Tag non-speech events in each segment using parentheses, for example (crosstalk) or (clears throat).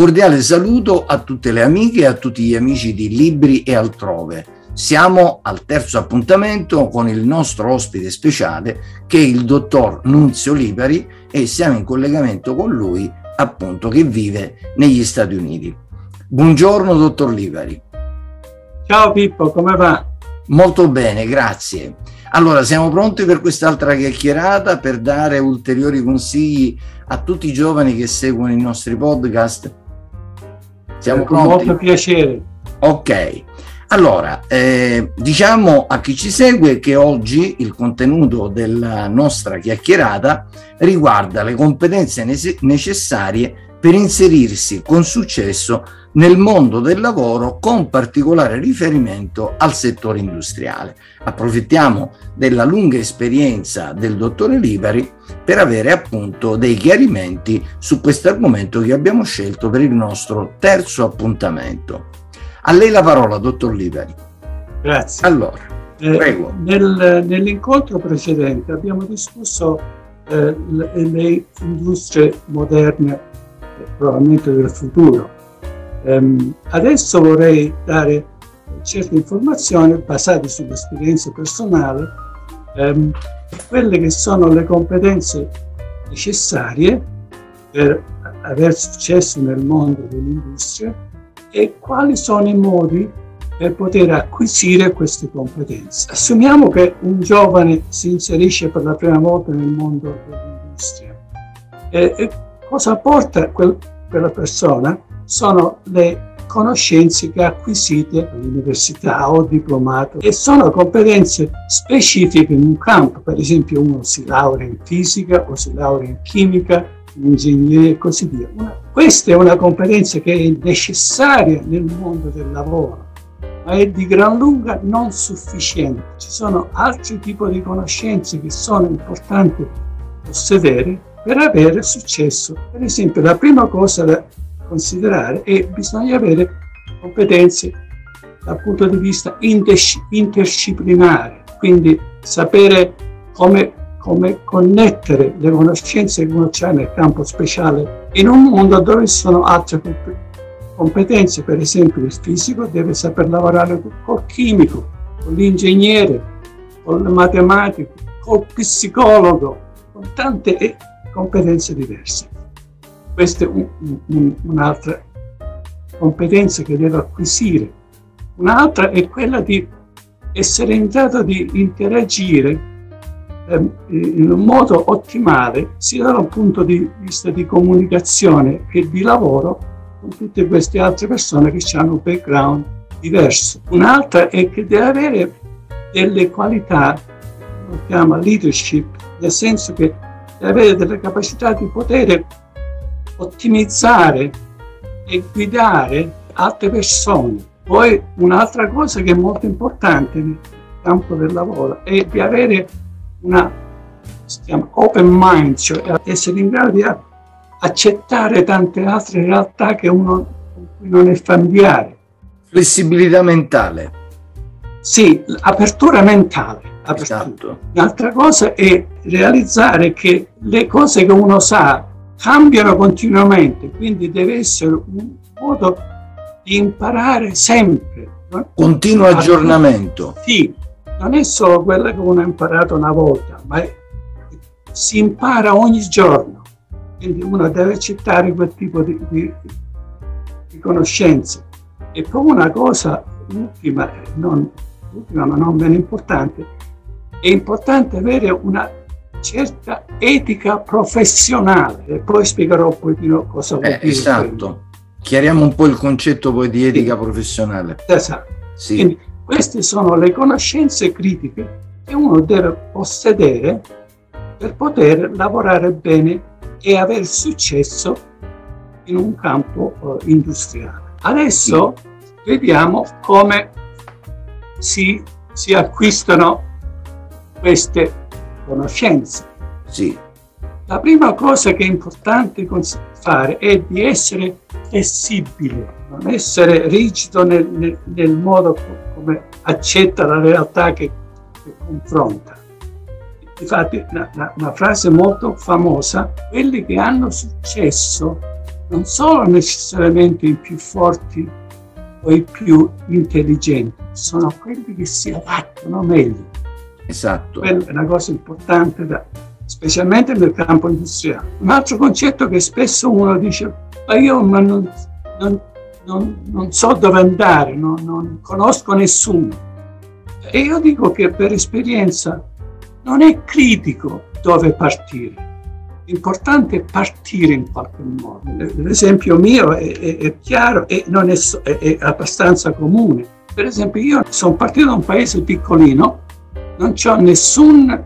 cordiale saluto a tutte le amiche e a tutti gli amici di Libri e altrove. Siamo al terzo appuntamento con il nostro ospite speciale che è il dottor Nunzio Liberi e siamo in collegamento con lui appunto che vive negli Stati Uniti. Buongiorno dottor Liberi. Ciao Pippo, come va? Molto bene, grazie. Allora, siamo pronti per quest'altra chiacchierata per dare ulteriori consigli a tutti i giovani che seguono i nostri podcast? Siamo Con pronti? molto piacere. Ok. Allora, eh, diciamo a chi ci segue che oggi il contenuto della nostra chiacchierata riguarda le competenze necessarie per inserirsi con successo nel mondo del lavoro con particolare riferimento al settore industriale. Approfittiamo della lunga esperienza del dottore Liberi per avere appunto dei chiarimenti su questo argomento che abbiamo scelto per il nostro terzo appuntamento. A lei la parola, dottor Liberi. Grazie. Allora, eh, prego. Nel, nell'incontro precedente abbiamo discusso eh, le, le industrie moderne, eh, probabilmente del futuro, Um, adesso vorrei dare certe informazioni basate sull'esperienza personale, um, quelle che sono le competenze necessarie per avere successo nel mondo dell'industria e quali sono i modi per poter acquisire queste competenze. Assumiamo che un giovane si inserisce per la prima volta nel mondo dell'industria. E, e cosa porta quel, quella persona? Sono le conoscenze che acquisite all'università o diplomato e sono competenze specifiche in un campo, per esempio uno si laurea in fisica o si laurea in chimica, in ingegneria e così via. Una, questa è una competenza che è necessaria nel mondo del lavoro, ma è di gran lunga non sufficiente. Ci sono altri tipi di conoscenze che sono importanti possedere per avere successo. Per esempio, la prima cosa considerare e bisogna avere competenze dal punto di vista interdisciplinare, quindi sapere come, come connettere le conoscenze che uno ha nel campo speciale in un mondo dove ci sono altre competenze, per esempio il fisico deve saper lavorare col chimico, con l'ingegnere, con il matematico, col psicologo, con tante competenze diverse. Questa è un, un, un'altra competenza che devo acquisire. Un'altra è quella di essere in grado di interagire eh, in un modo ottimale sia dal punto di vista di comunicazione che di lavoro con tutte queste altre persone che hanno un background diverso. Un'altra è che deve avere delle qualità, lo chiama leadership, nel senso che deve avere delle capacità di poter ottimizzare e guidare altre persone. Poi un'altra cosa che è molto importante nel campo del lavoro è di avere una si chiama open mind, cioè essere in grado di accettare tante altre realtà che uno con cui non è familiare. Flessibilità mentale. Sì, apertura mentale. Apertura. Esatto. L'altra cosa è realizzare che le cose che uno sa cambiano continuamente, quindi deve essere un modo di imparare sempre. No? Continuo aggiornamento. Sì, non è solo quello che uno ha imparato una volta, ma è, si impara ogni giorno. Quindi uno deve accettare quel tipo di, di, di conoscenze. E poi una cosa ultima, non, ultima ma non meno importante, è importante avere una certa etica professionale e poi spiegherò un pochino cosa vuol eh, dire. Esatto, chiariamo un po' il concetto poi di etica sì. professionale. Esatto. Sì. Quindi, queste sono le conoscenze critiche che uno deve possedere per poter lavorare bene e avere successo in un campo uh, industriale. Adesso sì. vediamo come si, si acquistano queste conoscenze. Sì. La prima cosa che è importante fare è di essere flessibile, non essere rigido nel, nel, nel modo come accetta la realtà che, che confronta. Infatti, una, una, una, frase molto famosa, quelli che hanno successo non sono necessariamente i più forti o i più intelligenti, sono quelli che si adattano meglio. Esatto. Quella è una cosa importante, da, specialmente nel campo industriale. Un altro concetto che spesso uno dice, ma io ma non, non, non, non, so dove andare, non conosco nessuno. E io dico che per esperienza non è critico dove partire L'importante è partire in qualche modo. L'esempio mio è, è, è chiaro e è, è, abbastanza comune. Per esempio, io sono partito da un paese piccolino, non ho nessuna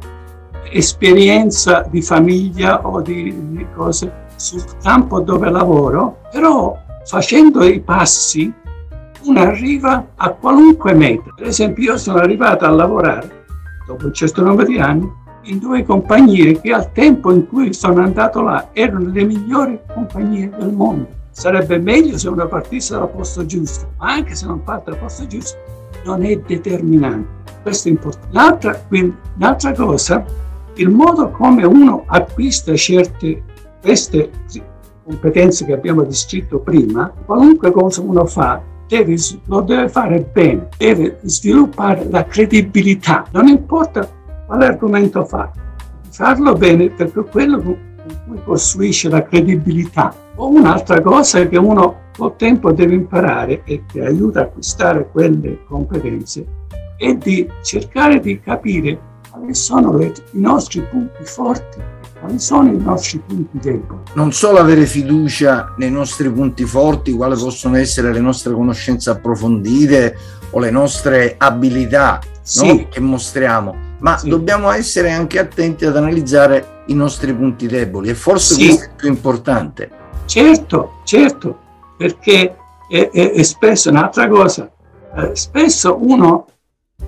esperienza di famiglia o di, di cose sul campo dove lavoro, però facendo i passi uno arriva a qualunque meta. Per esempio, io sono arrivato a lavorare dopo un certo numero di anni in due compagnie che al tempo in cui sono andato là erano le migliori compagnie del mondo. Sarebbe meglio se uno partisse dal posto giusto, ma anche se non parte dal posto giusto non è determinante. Questo è importante. L'altra, quindi, l'altra cosa, il modo come uno acquista certe queste competenze che abbiamo descritto prima, qualunque cosa uno fa, deve, lo deve fare bene, deve sviluppare la credibilità. Non importa quale argomento fa? Farlo bene perché quello con cui costruisce la credibilità. O un'altra cosa che uno col tempo deve imparare e che aiuta a acquistare quelle competenze è di cercare di capire quali sono le, i nostri punti forti e quali sono i nostri punti deboli. Non solo avere fiducia nei nostri punti forti, quali possono essere le nostre conoscenze approfondite o le nostre abilità sì. no? che mostriamo, ma sì. dobbiamo essere anche attenti ad analizzare i nostri punti deboli e forse sì. questo è più importante. Certo, certo, perché è, è, è spesso un'altra cosa, eh, spesso uno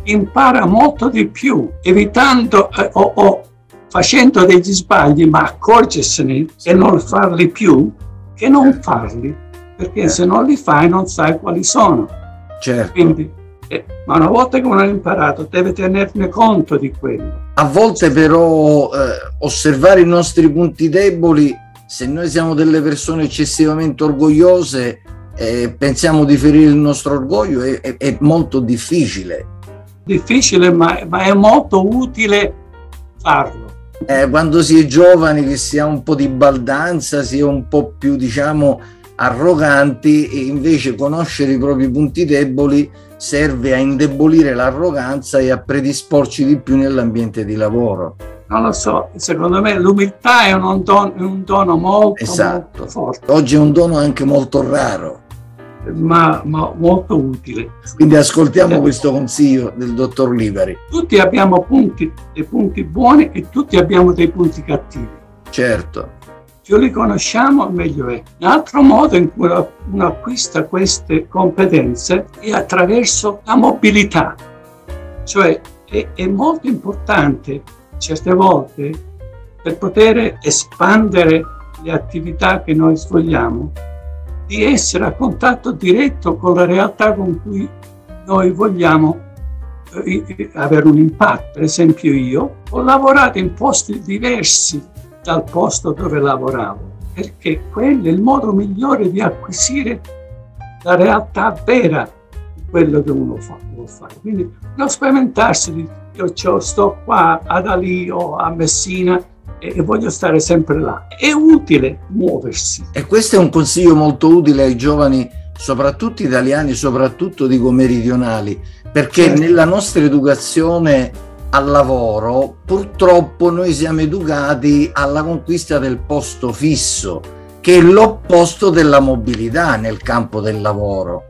impara molto di più evitando eh, o, o, facendo degli sbagli, ma accorgersene sì. e non farli più, che non certo. farli, perché certo. se non li fai non sai quali sono. Certo. Quindi eh, ma una volta che uno ha imparato deve tenerne conto di quello. A volte però eh, osservare i nostri punti deboli, se noi siamo delle persone eccessivamente orgogliose, eh, pensiamo di ferire il nostro orgoglio, è, è, è molto difficile. Difficile, ma, ma è molto utile farlo. Eh, quando si è giovani, che si ha un po' di baldanza, si è un po' più, diciamo, arroganti, e invece conoscere i propri punti deboli serve a indebolire l'arroganza e a predisporci di più nell'ambiente di lavoro. Non lo so, secondo me l'umiltà è un dono, un dono molto, esatto. molto forte. Oggi è un dono anche molto raro. Ma, ma molto utile. Quindi ascoltiamo questo consiglio del dottor Livari. Tutti abbiamo punti, dei punti buoni e tutti abbiamo dei punti cattivi. Certo più li conosciamo meglio è. Un altro modo in cui uno acquista queste competenze è attraverso la mobilità, cioè è, è molto importante certe volte per poter espandere le attività che noi svolgiamo, di essere a contatto diretto con la realtà con cui noi vogliamo eh, avere un impatto. Per esempio io ho lavorato in posti diversi dal posto dove lavoravo, perché quello è il modo migliore di acquisire la realtà vera di quello che uno fa, può fare. Quindi non spaventarsi di io sto qua ad Ali o a Messina e voglio stare sempre là. È utile muoversi. E questo è un consiglio molto utile ai giovani, soprattutto italiani, soprattutto dico meridionali, perché certo. nella nostra educazione al lavoro, purtroppo noi siamo educati alla conquista del posto fisso, che è l'opposto della mobilità nel campo del lavoro.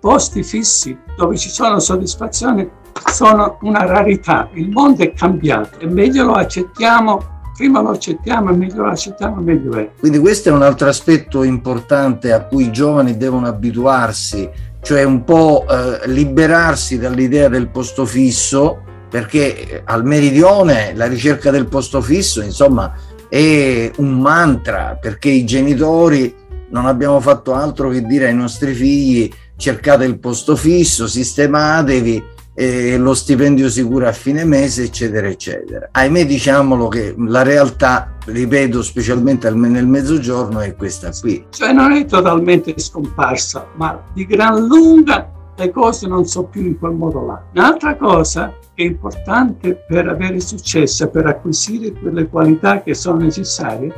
Posti fissi dove ci sono soddisfazioni sono una rarità, il mondo è cambiato e meglio lo accettiamo prima lo accettiamo e meglio lo accettiamo, meglio è. Quindi questo è un altro aspetto importante a cui i giovani devono abituarsi, cioè un po' eh, liberarsi dall'idea del posto fisso perché al meridione la ricerca del posto fisso, insomma, è un mantra, perché i genitori non abbiamo fatto altro che dire ai nostri figli cercate il posto fisso, sistematevi eh, lo stipendio sicuro a fine mese, eccetera, eccetera. Ahimè, diciamolo che la realtà, ripeto, specialmente nel mezzogiorno, è questa qui. Cioè non è totalmente scomparsa, ma di gran lunga le cose non sono più in quel modo là. Un'altra cosa che è importante per avere successo, per acquisire quelle qualità che sono necessarie,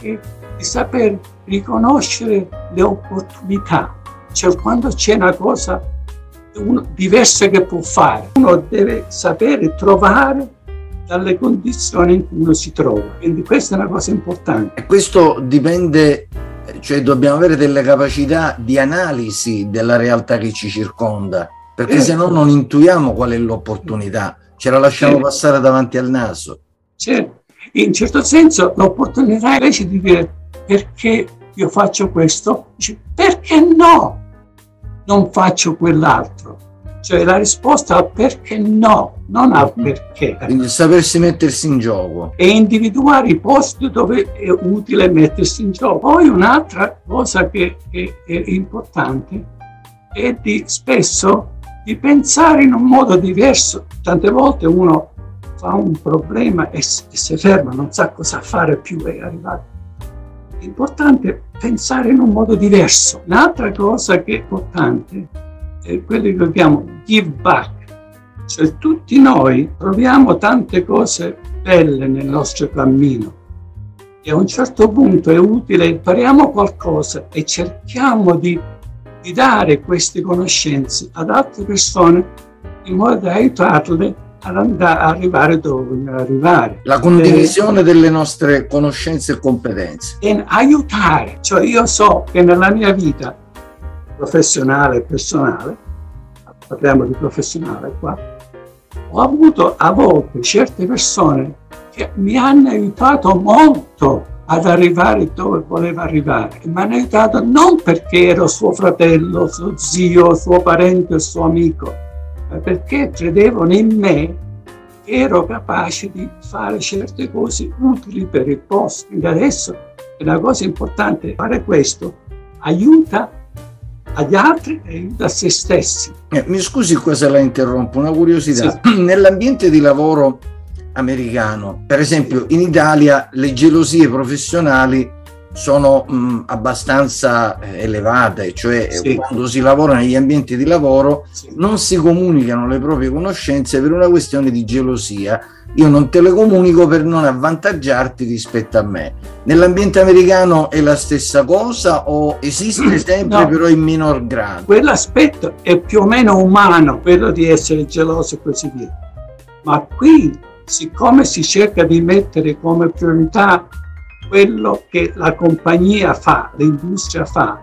è di saper riconoscere le opportunità. Cioè quando c'è una cosa diversa che può fare, uno deve sapere trovare dalle condizioni in cui uno si trova. Quindi questa è una cosa importante. E questo dipende cioè dobbiamo avere delle capacità di analisi della realtà che ci circonda, perché certo. se no non intuiamo qual è l'opportunità, ce la lasciamo certo. passare davanti al naso. Certo, in certo senso l'opportunità invece di dire perché io faccio questo, dice perché no, non faccio quell'altro. Cioè la risposta al perché no, non al mm-hmm. perché. Quindi sapersi mettersi in gioco. E individuare i posti dove è utile mettersi in gioco. Poi un'altra cosa che è, è importante è di spesso di pensare in un modo diverso. Tante volte uno fa un problema e, si ferma, non sa cosa fare più e arrivare. È importante pensare in un modo diverso. Un'altra cosa che è importante è quello che chiamo give back, cioè tutti noi proviamo tante cose belle nel nostro cammino e a un certo punto è utile impariamo qualcosa e cerchiamo di, di dare queste conoscenze ad altre persone in modo da aiutarle ad andare, arrivare dove vogliono arrivare. La condivisione e, delle nostre conoscenze e competenze. E aiutare, cioè io so che nella mia vita professionale e personale, parliamo di professionale qua, ho avuto a volte certe persone che mi hanno aiutato molto ad arrivare dove voleva arrivare. Mi hanno aiutato non perché ero suo fratello, suo zio, suo parente, suo amico, ma perché credevano in me che ero capace di fare certe cose utili per il posto. Quindi adesso è una cosa importante fare questo, aiuta agli altri e a se stessi. Eh, mi scusi qua se la interrompo, una curiosità. Sì. (clears throat) Nell'ambiente di lavoro americano, per esempio in Italia le gelosie professionali sono mh, abbastanza eh, elevate, cioè sì. quando si lavora negli ambienti di lavoro sì. non si comunicano le proprie conoscenze per una questione di gelosia io non te le comunico per non avvantaggiarti rispetto a me. Nell'ambiente americano è la stessa cosa o esiste (clears throat) sempre no, però in minor grado? Quell'aspetto è più o meno umano, quello di essere geloso e così via. Ma qui, siccome si cerca di mettere come priorità quello che la compagnia fa, l'industria fa,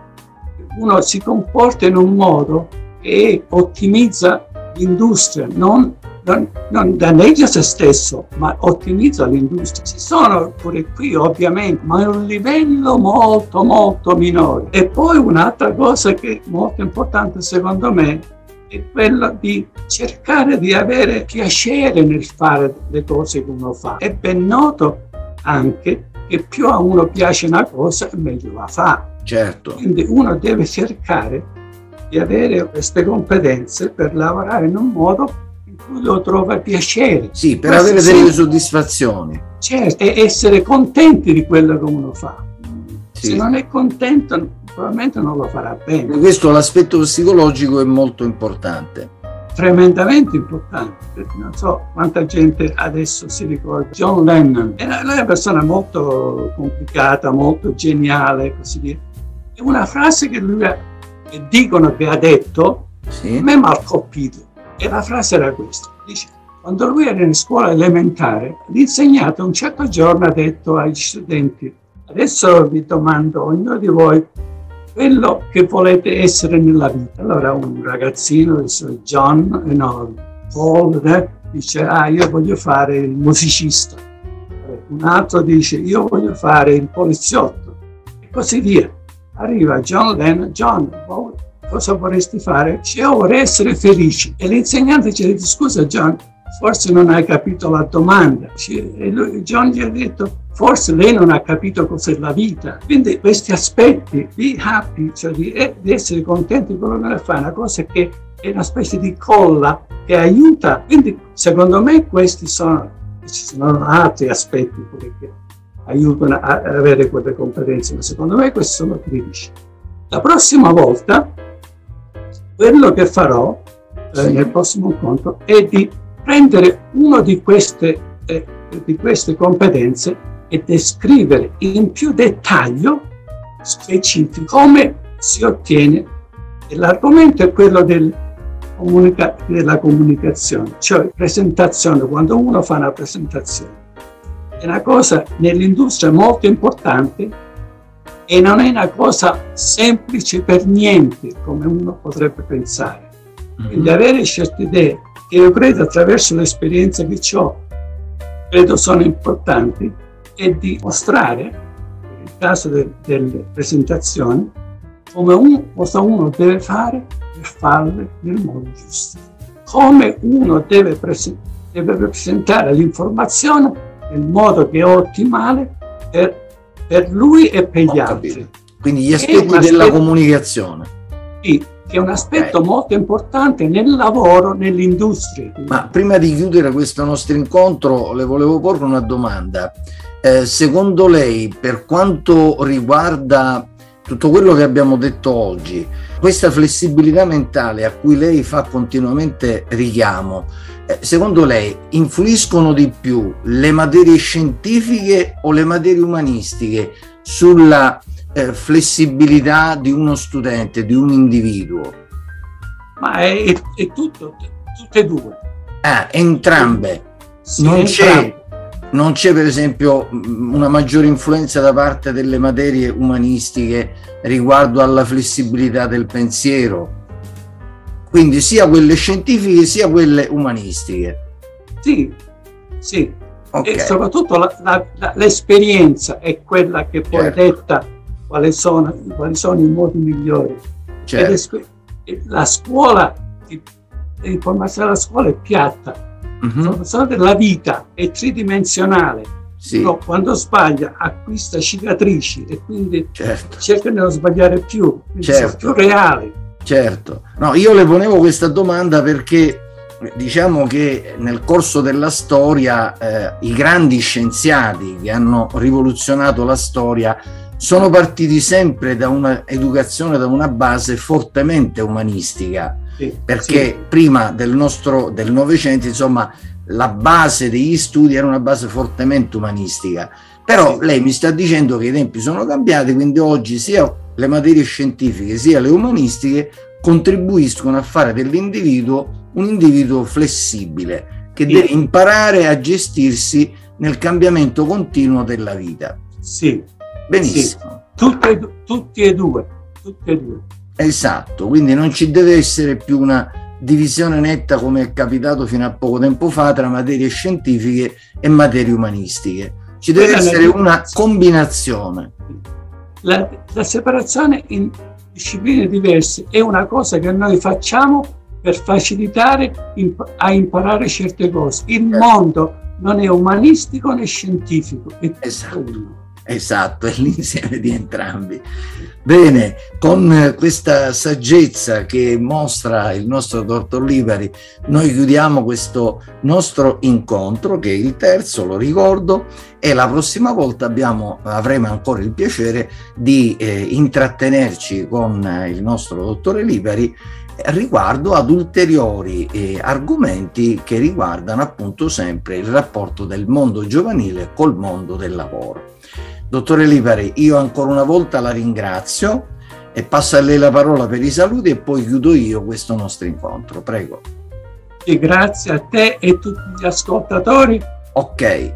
uno si comporta in un modo che ottimizza l'industria, non non, non danneggia se stesso, ma ottimizza l'industria. Ci sono pure qui ovviamente, ma a un livello molto molto minore. E poi un'altra cosa che è molto importante secondo me è quella di cercare di avere piacere nel fare le cose che uno fa. È ben noto anche che più a uno piace una cosa, meglio la fa. Certo. Quindi uno deve cercare di avere queste competenze per lavorare in un modo lo trova piacere. Sì, per Questo avere delle soddisfazioni. Certo, e essere contenti di quello che uno fa. Sì. Se non è contento, probabilmente non lo farà bene. Questo l'aspetto psicologico è molto importante. Tremendamente importante, perché non so quanta gente adesso si ricorda. John Lennon era una persona molto complicata, molto geniale, così via. E una frase che lui ha, che dicono che ha detto, sì. a me mi ha colpito e la frase era questa, dice, quando lui era in scuola elementare, l'insegnante un certo giorno ha detto agli studenti, adesso vi domando ognuno di voi quello che volete essere nella vita. Allora un ragazzino John, e no, Paul, eh, dice, ah io voglio fare il musicista. Un altro dice, io voglio fare il poliziotto. E così via. Arriva John Lennon, John, cosa vorresti fare? Dice, io vorrei essere felice. E l'insegnante ci detto, scusa John, forse non hai capito la domanda. E lui, John gli ha detto, forse lei non ha capito cos'è la vita. Quindi questi aspetti, be happy, cioè di, eh, di essere contenti di quello che fa, è una cosa che è una specie di colla che aiuta. Quindi secondo me questi sono, ci sono altri aspetti che aiutano a avere quelle competenze, ma secondo me questi sono critici. La prossima volta quello che farò eh, nel prossimo incontro è di prendere una di queste, eh, di queste competenze e descrivere in più dettaglio specifico come si ottiene. E l'argomento è quello del comunica- della comunicazione, cioè presentazione, quando uno fa una presentazione. È una cosa nell'industria molto importante e non è una cosa semplice per niente come uno potrebbe pensare. Quindi mm-hmm. avere certe idee che io credo attraverso l'esperienza che ho, credo sono importanti, e di mostrare, nel caso de, delle presentazioni, come un, cosa uno deve fare per farle nel modo giusto. Come uno deve, prese, deve presentare l'informazione nel modo che è ottimale per per lui e per gli altri. Quindi gli aspetti aspetto, della comunicazione. Sì, che è un aspetto okay. molto importante nel lavoro, nell'industria. Ma prima di chiudere questo nostro incontro, le volevo porre una domanda. Eh, secondo lei, per quanto riguarda tutto quello che abbiamo detto oggi, questa flessibilità mentale a cui lei fa continuamente richiamo, eh, secondo lei influiscono di più le materie scientifiche o le materie umanistiche sulla eh, flessibilità di uno studente, di un individuo? Ma è, è, è tutto, tutte e due. Ah, entrambe. Sì, non, entrambe. C'è, non c'è per esempio una maggiore influenza da parte delle materie umanistiche riguardo alla flessibilità del pensiero? quindi sia quelle scientifiche sia quelle umanistiche. Sì, sì. Okay. E soprattutto la, la, la, l'esperienza è quella che poi certo. detta quali sono, quali sono, i modi migliori. Certo. La scuola, l'informazione della scuola è piatta, mm-hmm. l'informazione della vita è tridimensionale. Sì. Però quando sbaglia acquista cicatrici e quindi certo. cerca di non sbagliare più, certo. più reali. Certo, no, io le ponevo questa domanda perché diciamo che nel corso della storia eh, i grandi scienziati che hanno rivoluzionato la storia sono partiti sempre da un'educazione, da una base fortemente umanistica, sì, perché sì. prima del nostro del Novecento, insomma, la base degli studi era una base fortemente umanistica. Però sì. lei mi sta dicendo che i tempi sono cambiati, quindi oggi sia le materie scientifiche sia le umanistiche contribuiscono a fare dell'individuo un individuo flessibile che deve imparare a gestirsi nel cambiamento continuo della vita. Sì. Benissimo. Tutte, tutti e due. Tutti e due. Esatto, quindi non ci deve essere più una divisione netta come è capitato fino a poco tempo fa tra materie scientifiche e materie umanistiche. Ci deve Quella essere una combinazione la, la separazione in discipline diverse è una cosa che noi facciamo per facilitare imp- a imparare certe cose. Il certo. mondo non è umanistico né scientifico. È esatto. Esatto, (laughs) è l'insieme di entrambi. Bene, con questa saggezza che mostra il nostro dottor Liberi, noi chiudiamo questo nostro incontro, che è il terzo, lo ricordo, e la prossima volta abbiamo, avremo ancora il piacere di eh, intrattenerci con il nostro dottore Liberi riguardo ad ulteriori eh, argomenti che riguardano appunto sempre il rapporto del mondo giovanile col mondo del lavoro. Dottore Lipari, io ancora una volta la ringrazio e passo a lei la parola per i saluti e poi chiudo io questo nostro incontro. Prego. E grazie a te e tutti gli ascoltatori. Ok,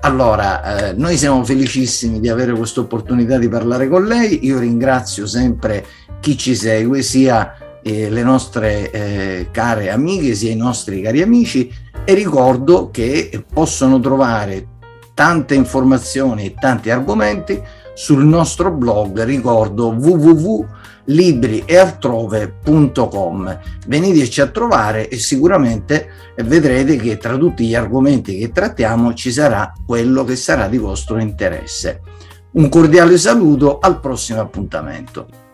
allora, eh, noi siamo felicissimi di avere questa opportunità di parlare con lei. Io ringrazio sempre chi ci segue, sia eh, le nostre eh, care amiche, sia i nostri cari amici e ricordo che possono trovare tante informazioni e tanti argomenti sul nostro blog, ricordo www.libriealtrove.com. Veniteci a trovare e sicuramente vedrete che tra tutti gli argomenti che trattiamo ci sarà quello che sarà di vostro interesse. Un cordiale saluto, al prossimo appuntamento.